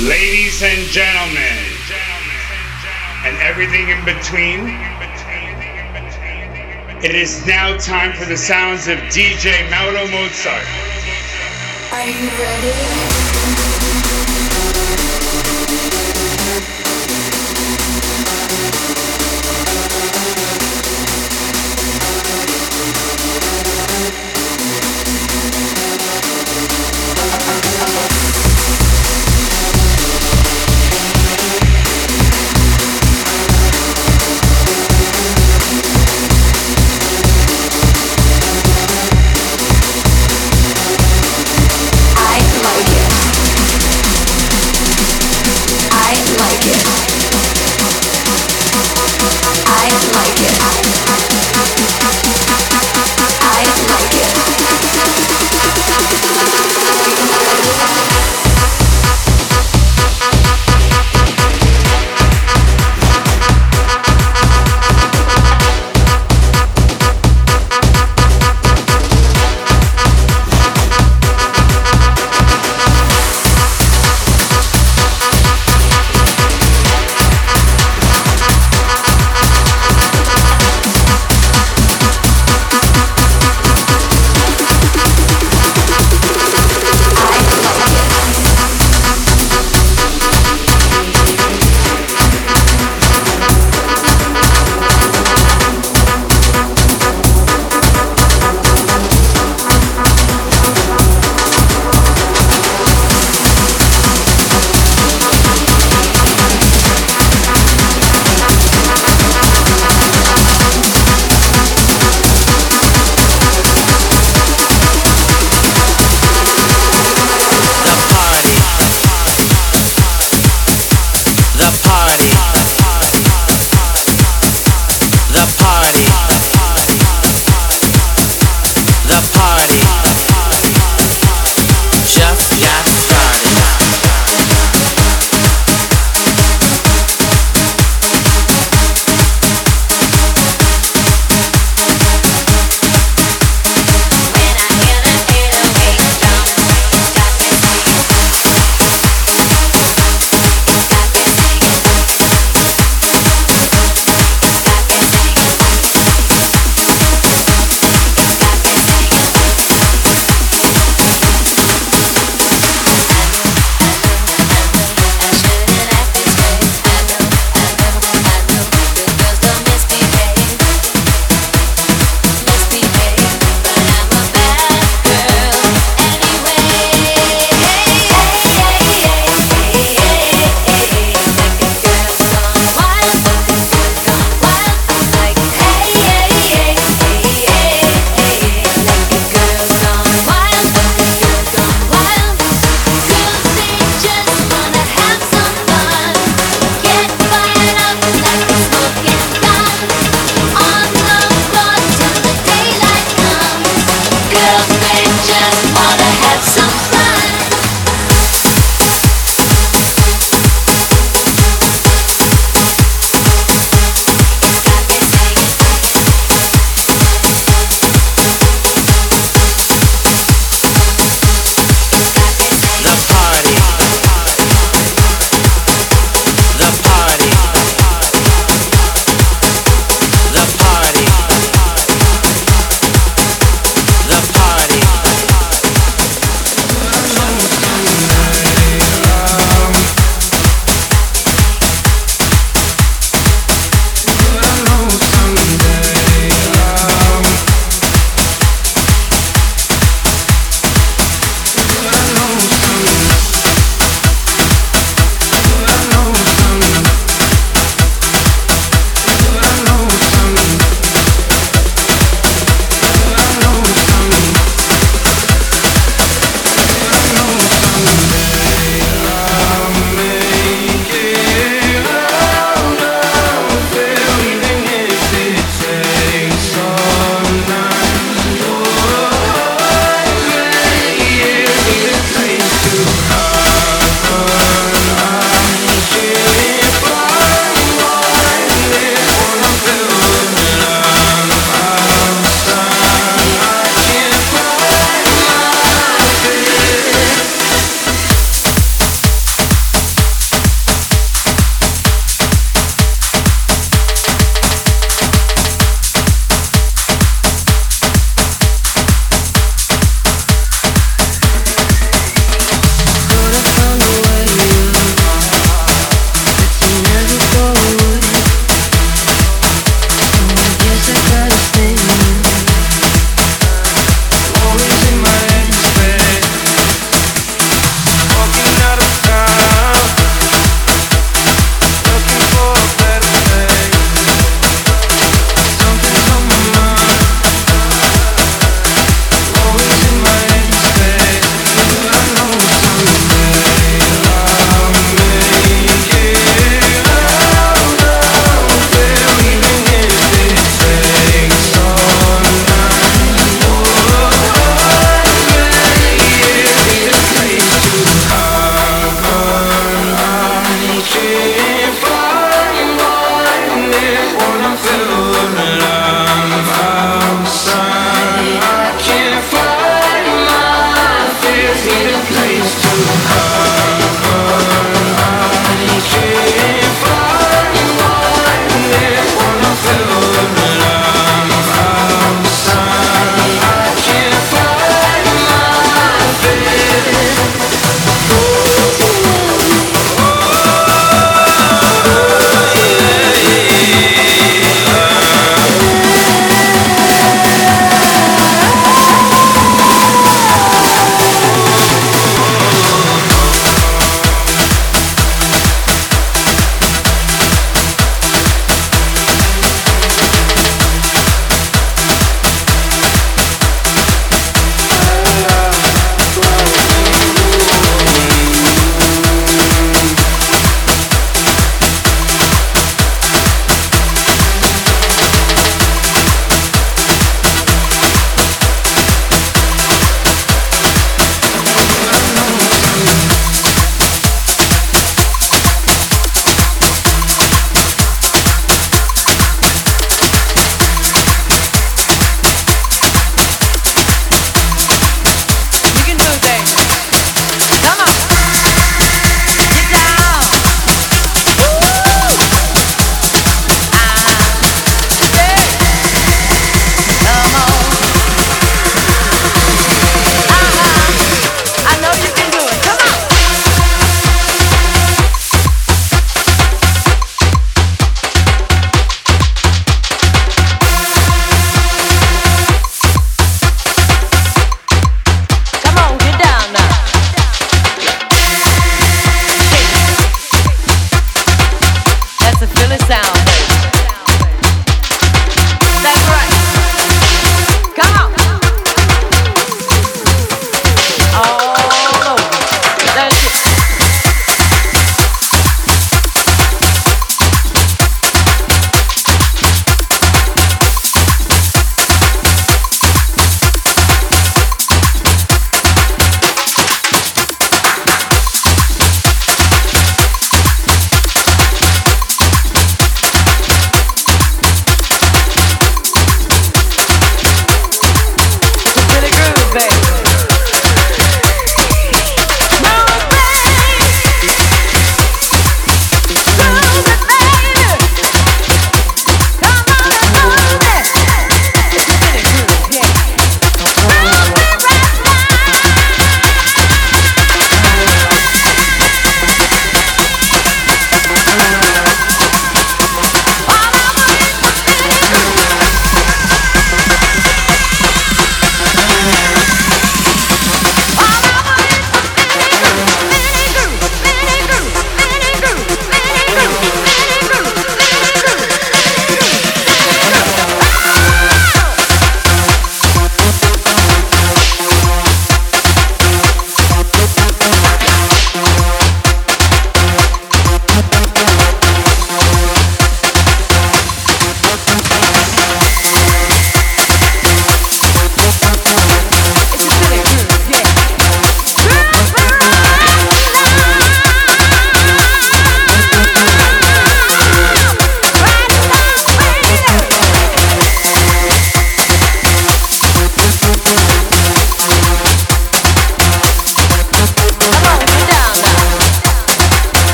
Ladies and gentlemen, and everything in between, it is now time for the sounds of DJ Mauro Mozart. Are you ready?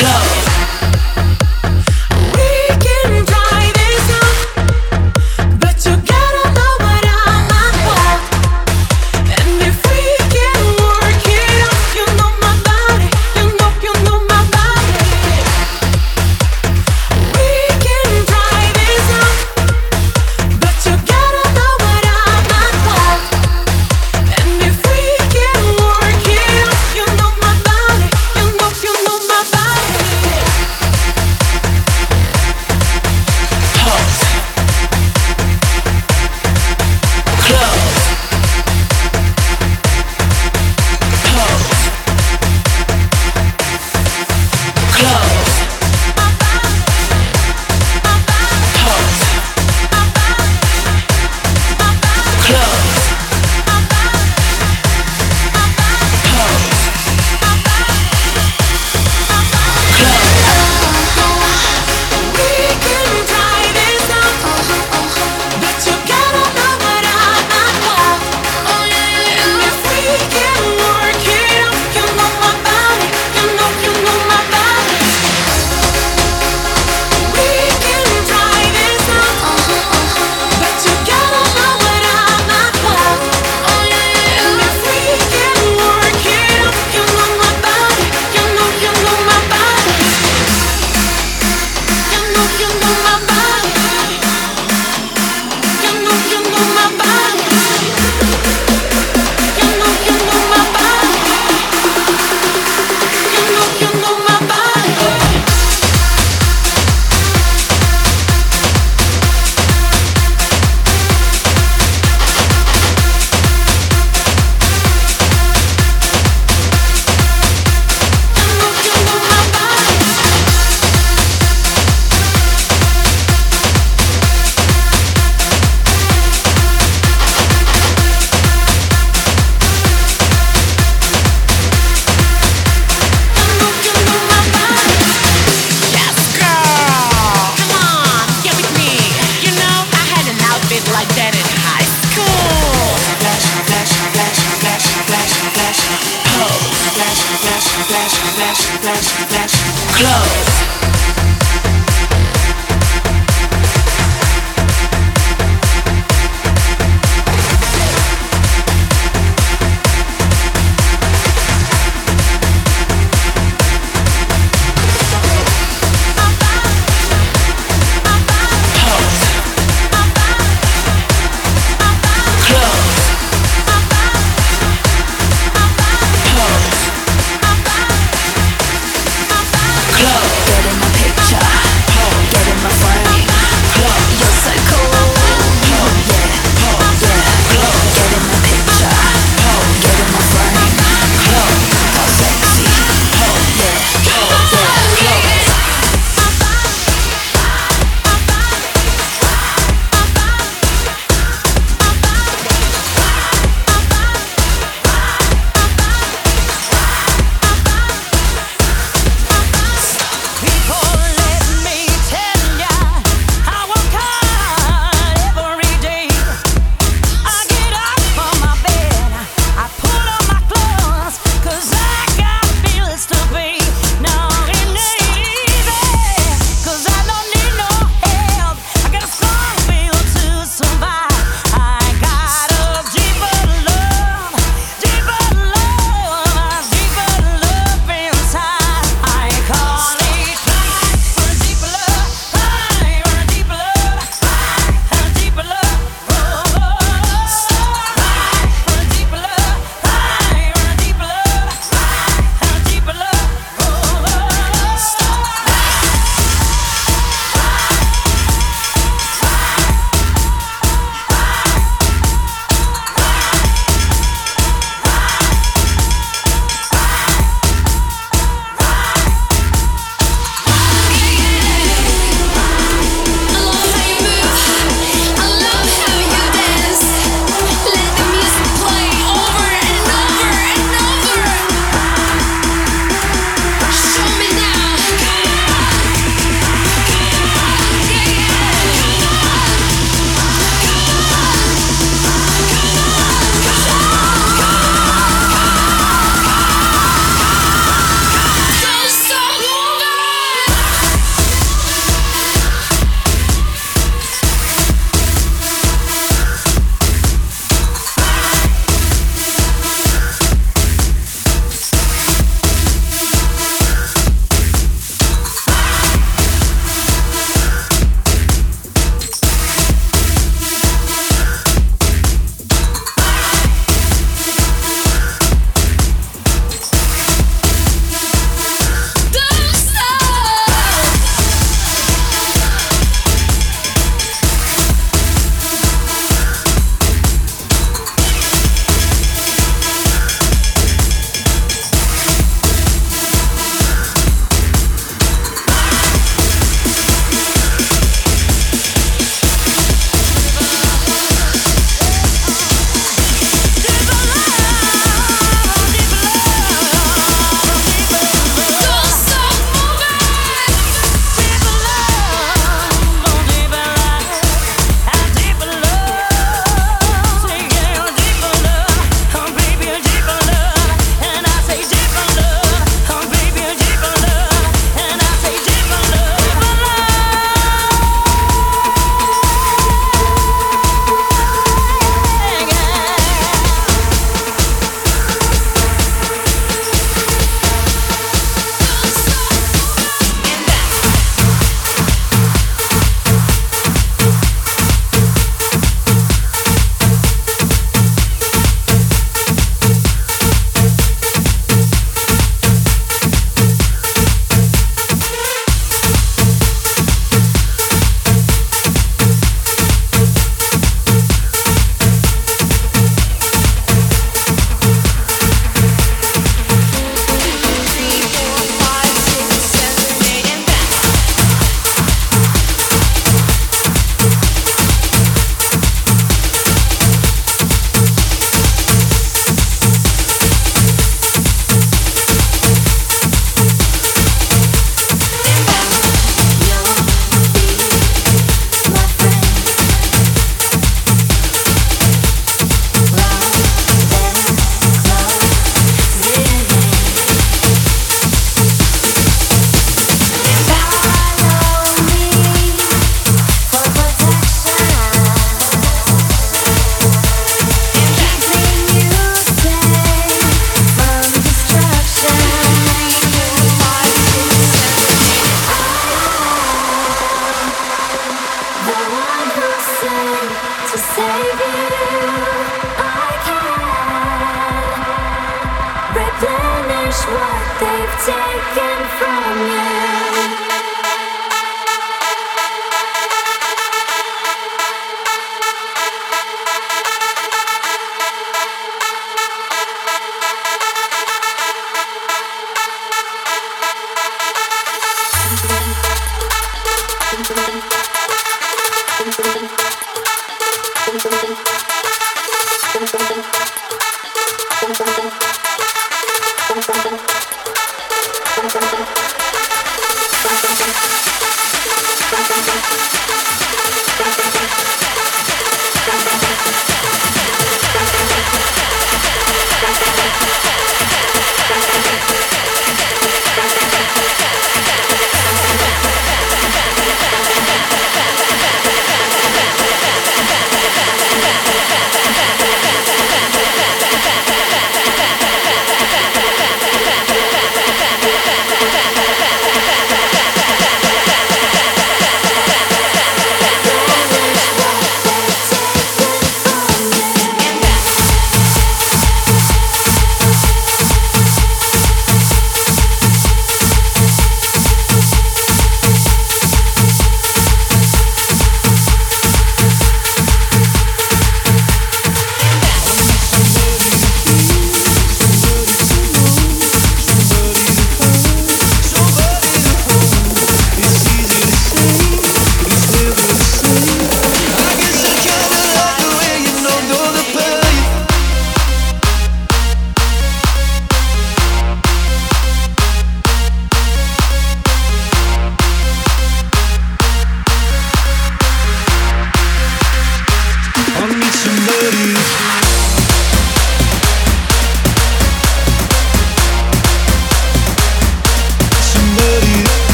club.